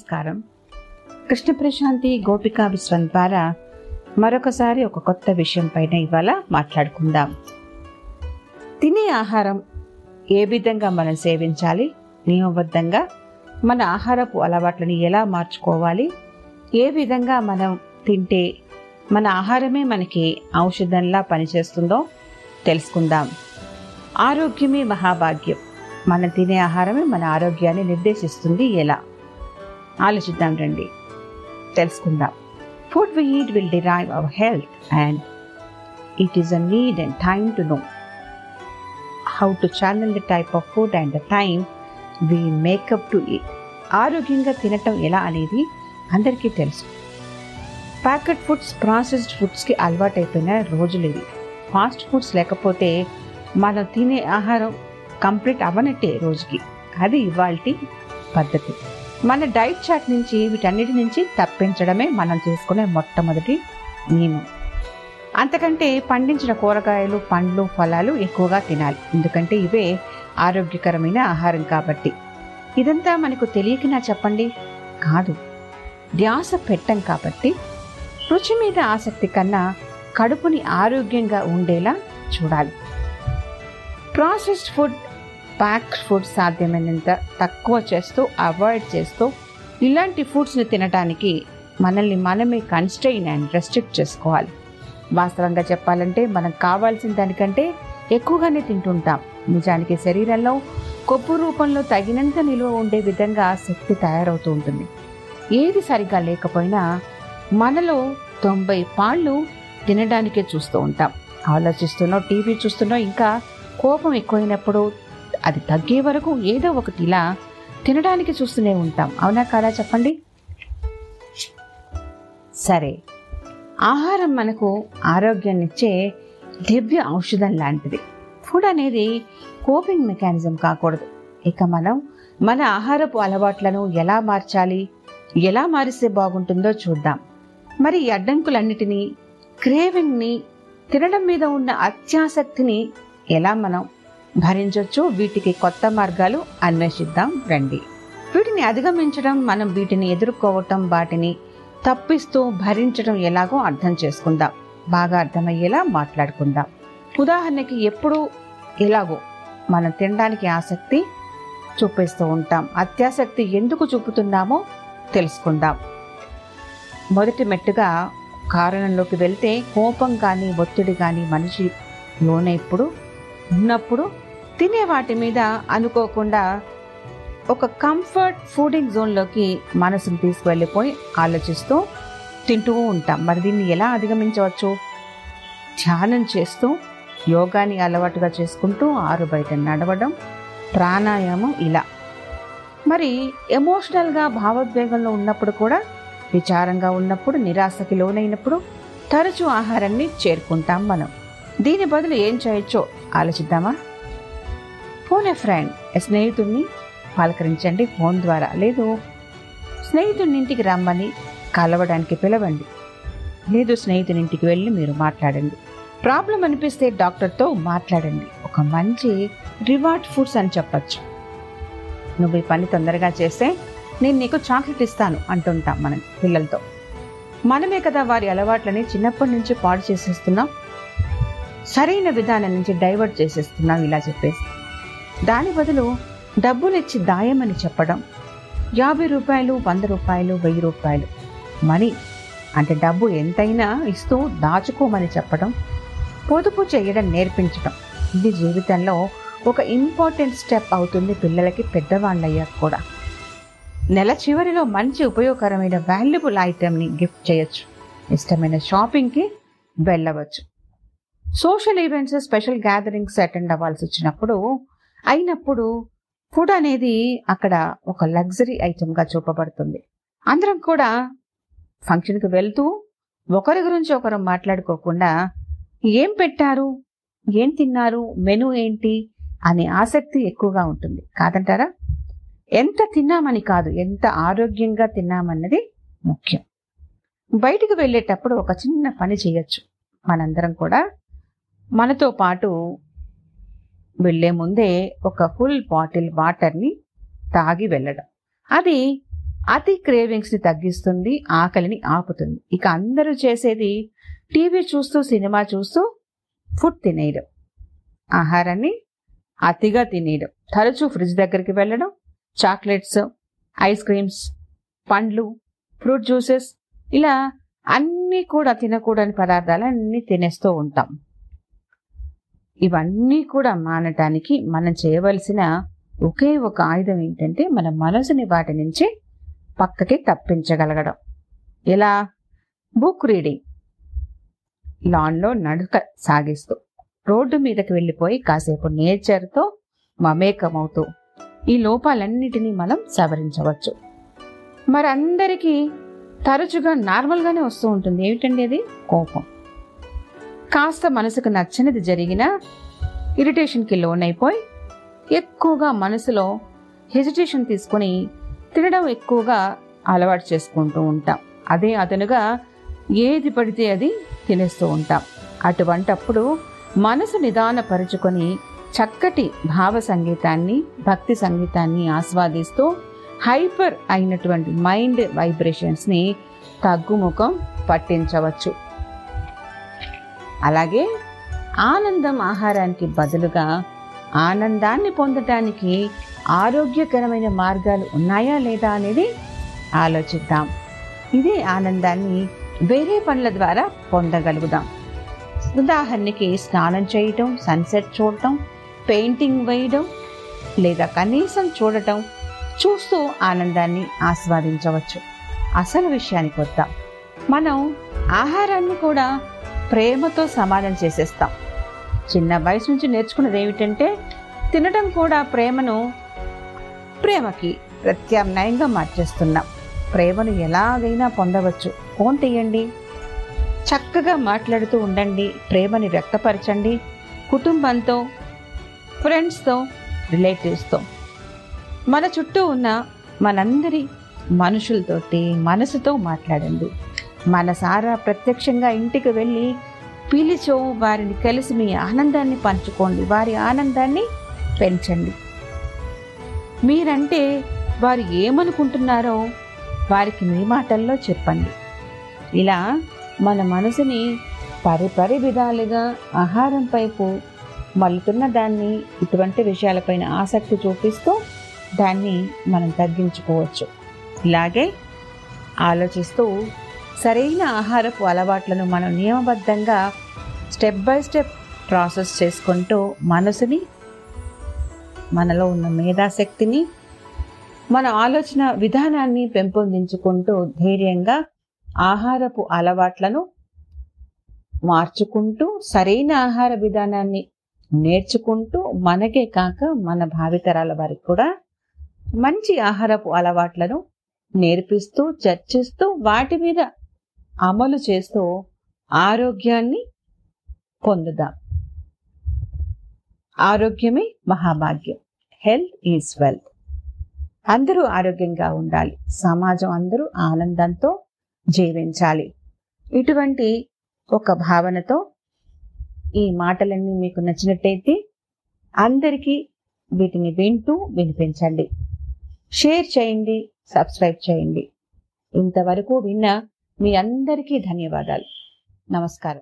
నమస్కారం. కృష్ణ ప్రశాంతి గోపికా విశ్వం ద్వారా మరొకసారి ఒక కొత్త విషయం పైన ఇవాళ మాట్లాడుకుందాం. తినే ఆహారం ఏ విధంగా మనం సేవించాలి నియమబద్ధంగా మన ఆహారపు అలవాట్లను ఎలా మార్చుకోవాలి ఏ విధంగా మనం తింటే మన ఆహారమే మనకి ఔషధంలా పనిచేస్తుందో తెలుసుకుందాం. ఆరోగ్యమే మహాభాగ్యం. మనం తినే ఆహారమే మన ఆరోగ్యాన్ని నిర్దేశిస్తుంది ఎలా? ఆలోచిద్దాం రండి. తెలుసుకుందాం. Food we eat will derive our health and it is a need and time to know how to channel the type of food and the time we make up to eat ఆరోగ్యంగా తినటం ఎలా అనేది అందరికీ తెలుసు. Packet foods processed ఫుడ్స్కి అలవాటైపోయిన రోజులు ఇవి. ఫాస్ట్ ఫుడ్స్ లేకపోతే మనం తినే ఆహారం కంప్లీట్ అవ్వనట్టే రోజుకి. అది ఇవాళ పద్ధతి. మన డైట్ చార్ట్ నుంచి వీటన్నిటి నుంచి తప్పించడమే మనం చేసుకునే మొట్టమొదటి నియమం. అంతకంటే పండించిన కూరగాయలు పండ్లు ఫలాలు ఎక్కువగా తినాలి. ఎందుకంటే ఇవే ఆరోగ్యకరమైన ఆహారం కాబట్టి. ఇదంతా మనకు తెలియకనా చెప్పండి? కాదు. ధ్యాస పెట్టం కాబట్టి రుచి మీద ఆసక్తి కన్నా కడుపుని ఆరోగ్యంగా ఉండేలా చూడాలి. ప్రాసెస్డ్ ఫుడ్ ప్యాక్డ్ ఫుడ్ సాధ్యమైనంత తక్కువ చేస్తూ అవాయిడ్ చేస్తూ ఇలాంటి ఫుడ్స్ని తినడానికి మనల్ని మనమే కన్స్ట్రెయిన్ అండ్ రెస్ట్రిక్ట్ చేసుకోవాలి. వాస్తవంగా చెప్పాలంటే మనం కావాల్సిన దానికంటే ఎక్కువగానే తింటుంటాం. నిజానికి శరీరంలో కొవ్వు రూపంలో తగినంత నిల్వ ఉండే విధంగా శక్తి తయారవుతూ ఉంటుంది. ఏది సరిగా లేకపోయినా మనలో తొంభై పాళ్ళు తినడానికే చూస్తూ ఉంటాం. ఆలోచిస్తున్నో టీవీ చూస్తున్నో ఇంకా కోపం ఎక్కువైనప్పుడు అది తగ్గే వరకు ఏదో ఒకటి ఇలా తినడానికి చూస్తూనే ఉంటాం. అవునా కాదా చెప్పండి. సరే. ఆహారం మనకు ఆరోగ్యాన్నిచ్చే దివ్య ఔషధం లాంటిది. ఫుడ్ అనేది కోపింగ్ మెకానిజం కాకూడదు. ఇక మనం మన ఆహారపు అలవాట్లను ఎలా మార్చాలి? ఎలా మారిస్తే బాగుంటుందో చూద్దాం. మరి ఈ అడ్డంకులన్నిటినీ క్రేవింగ్ని తినడం మీద ఉన్న అత్యాసక్తిని ఎలా మనం భరించవచ్చు వీటికి కొత్త మార్గాలు అన్వేషిద్దాం. రండి. వీటిని అధిగమించడం మనం వీటిని ఎదుర్కోవటం వాటిని తప్పిస్తూ భరించడం ఎలాగో అర్థం చేసుకుందాం. బాగా అర్థమయ్యేలా మాట్లాడుకుందాం. ఉదాహరణకి ఎప్పుడు ఎలాగో మనం తినడానికి ఆసక్తి చూపిస్తూ ఉంటాం. అత్యాసక్తి ఎందుకు చూపుతున్నామో తెలుసుకుందాం. మొదటి మెట్టుగా కారణంలోకి వెళ్తే కోపం కానీ ఒత్తిడి కానీ మనిషి లోనైప్పుడు ఉన్నప్పుడు తినే వాటి మీద అనుకోకుండా ఒక కంఫర్ట్ ఫుడింగ్ జోన్లోకి మనసును తీసుకువెళ్ళిపోయి ఆలోచిస్తూ తింటూ ఉంటాం. మరి దీన్ని ఎలా అధిగమించవచ్చు? ధ్యానం చేస్తూ యోగాని అలవాటుగా చేసుకుంటూ ఆరు బయట నడవడం ప్రాణాయామం ఇలా. మరి ఎమోషనల్గా భావోద్వేగంలో ఉన్నప్పుడు కూడా విచారంగా ఉన్నప్పుడు నిరాశకి లోనైనప్పుడు తరచూ ఆహారాన్ని చేరుకుంటాం మనం. దీని బదులు ఏం చేయొచ్చో ఆలోచిద్దామా? ఫోన్ ఏ ఫ్రెండ్ స్నేహితుడిని పలకరించండి ఫోన్ ద్వారా. లేదు స్నేహితుడిని ఇంటికి రమ్మని కలవడానికి పిలవండి. లేదు స్నేహితుని ఇంటికి వెళ్ళి మీరు మాట్లాడండి. ప్రాబ్లం అనిపిస్తే డాక్టర్తో మాట్లాడండి. ఒక మంచి రివార్డ్ ఫుడ్స్ అని చెప్పచ్చు. నువ్వు ఈ పని తొందరగా చేస్తే నేను నీకు చాక్లెట్ ఇస్తాను అంటుంటాం మనం పిల్లలతో. మనమే కదా వారి అలవాట్లని చిన్నప్పటి నుంచి పాడు చేసేస్తున్నాం. సరైన విధానం నుంచి డైవర్ట్ చేసేస్తున్నాం ఇలా చెప్పేసి. దాని బదులు డబ్బులు ఇచ్చి దాయమని చెప్పడం. యాభై రూపాయలు వంద రూపాయలు వెయ్యి రూపాయలు. మనీ అంటే డబ్బు ఎంతైనా ఇస్తూ దాచుకోమని చెప్పడం. పొదుపు చేయడం నేర్పించడం. ఇది జీవితంలో ఒక ఇంపార్టెంట్ స్టెప్ అవుతుంది పిల్లలకి పెద్దవాళ్ళయ్యాక కూడా. నెల చివరిలో మంచి ఉపయోగకరమైన వాల్యుబుల్ ఐటెంని గిఫ్ట్ చేయొచ్చు. ఇష్టమైన షాపింగ్కి వెళ్ళవచ్చు. Social events special gatherings attend అవ్వాల్సి వచ్చినప్పుడు అయినప్పుడు ఫుడ్ అనేది అక్కడ ఒక లగ్జరీ ఐటెంగా చూపబడుతుంది. అందరం కూడా ఫంక్షన్కి వెళ్తూ ఒకరి గురించి ఒకరు మాట్లాడుకోకుండా ఏం పెట్టారు ఏం తిన్నారు మెను ఏంటి అనే ఆసక్తి ఎక్కువగా ఉంటుంది. కాదంటారా? ఎంత తిన్నామని కాదు ఎంత ఆరోగ్యంగా తిన్నామన్నది ముఖ్యం. బయటికి వెళ్ళేటప్పుడు ఒక చిన్న పని చేయొచ్చు. మనందరం కూడా మనతో పాటు వెళ్ళే ముందే ఒక ఫుల్ బాటిల్ వాటర్ని తాగి వెళ్ళడం. అది అతి క్రేవింగ్స్ని తగ్గిస్తుంది ఆకలిని ఆపుతుంది. ఇక అందరూ చేసేది టీవీ చూస్తూ సినిమా చూస్తూ ఫుడ్ తినేయడం. ఆహారాన్ని అతిగా తినేయడం. తరచూ ఫ్రిడ్జ్ దగ్గరికి వెళ్ళడం చాక్లెట్స్ ఐస్ క్రీమ్స్ పండ్లు ఫ్రూట్ జ్యూసెస్ ఇలా అన్నీ కూడా తినకూడని పదార్థాలు అన్నీ తినేస్తూ ఉంటాం. ఇవన్నీ కూడా మానటానికి మనం చేయవలసిన ఒకే ఒక ఆయుధం ఏంటంటే మన మనసుని వాటి నుంచి పక్కకి తప్పించగలగడం. ఎలా? Book reading. లాన్లో నడుక సాగిస్తూ రోడ్డు మీదకి వెళ్ళిపోయి కాసేపు నేచర్తో మమేకమవుతూ ఈ లోపాలన్నిటినీ మనం సవరించవచ్చు. మరి అందరికీ తరచుగా నార్మల్గానే వస్తూ ఉంటుంది. ఏమిటండి అది? కోపం. కాస్త మనసుకు నచ్చనిది జరిగినా ఇరిటేషన్కి లోనైపోయి ఎక్కువగా మనసులో హెజిటేషన్ తీసుకొని తినడం ఎక్కువగా అలవాటు చేసుకుంటూ ఉంటాం. అదే అతనుగా ఏది పడితే అది తినేస్తూ ఉంటాం. అటువంటప్పుడు మనసు నిదానపరుచుకొని చక్కటి భావ సంగీతాన్ని భక్తి సంగీతాన్ని ఆస్వాదిస్తూ హైపర్ అయినటువంటి మైండ్ వైబ్రేషన్స్ని తగ్గుముఖం పట్టించవచ్చు. అలాగే ఆనందం ఆహారానికి బదులుగా ఆనందాన్ని పొందటానికి ఆరోగ్యకరమైన మార్గాలు ఉన్నాయా లేదా అనేది ఆలోచిద్దాం. ఇదే ఆనందాన్ని వేరే పనుల ద్వారా పొందగలుగుదాం. ఉదాహరణకి స్నానం చేయటం సన్సెట్ చూడటం పెయింటింగ్ వేయడం లేదా కనీసం చూడటం చూస్తూ ఆనందాన్ని ఆస్వాదించవచ్చు. అసలు విషయానికి వద్దాం. మనం ఆహారాన్ని కూడా ప్రేమతో సమాధానం చేసేస్తాం. చిన్న వయసు నుంచి నేర్చుకున్నది ఏమిటంటే తినడం కూడా ప్రేమను ప్రేమకి ప్రత్యామ్నాయంగా మార్చేస్తున్నాం. ప్రేమను ఎలాగైనా పొందవచ్చు. ఫోన్ తీయండి. చక్కగా మాట్లాడుతూ ఉండండి. ప్రేమని వ్యక్తపరచండి. కుటుంబంతో ఫ్రెండ్స్తో రిలేటివ్స్తో. మన చుట్టూ ఉన్న మనందరి మనుషులతోటి మనసుతో మాట్లాడండి. మనసారా ప్రత్యక్షంగా ఇంటికి వెళ్ళి పిలిచో వారిని కలిసి మీ ఆనందాన్ని పంచుకోండి. వారి ఆనందాన్ని పెంచండి. మీరంటే వారు ఏమనుకుంటున్నారో వారికి మీ మాటల్లో చెప్పండి. ఇలా మన మనసుని పరిపరి విధాలుగా ఆహారం పైపు మలుతున్న దాన్ని ఇటువంటి విషయాలపైన ఆసక్తి చూపిస్తూ దాన్ని మనం తగ్గించుకోవచ్చు. ఇలాగే ఆలోచిస్తూ సరైన ఆహారపు అలవాట్లను మనం నియమబద్ధంగా స్టెప్ బై స్టెప్ ప్రాసెస్ చేసుకుంటూ మనసుని మనలో ఉన్న మేధాశక్తిని మన ఆలోచన విధానాన్ని పెంపొందించుకుంటూ ధైర్యంగా ఆహారపు అలవాట్లను మార్చుకుంటూ సరైన ఆహార విధానాన్ని నేర్చుకుంటూ మనకే కాక మన భావితరాల వారికి కూడా మంచి ఆహారపు అలవాట్లను నేర్పిస్తూ చర్చిస్తూ వాటి మీద అమలు చేస్తూ ఆరోగ్యాన్ని పొందుదాం. ఆరోగ్యమే మహాభాగ్యం. Health is wealth. అందరూ ఆరోగ్యంగా ఉండాలి. సమాజం అందరూ ఆనందంతో జీవించాలి. ఇటువంటి ఒక భావనతో ఈ మాటలన్నీ మీకు నచ్చినట్టయితే అందరికీ వీటిని వింటూ వినిపించండి. షేర్ చేయండి సబ్స్క్రైబ్ చేయండి. ఇంతవరకు విన్న మీ అందరికీ ధన్యవాదాలు. నమస్కారం.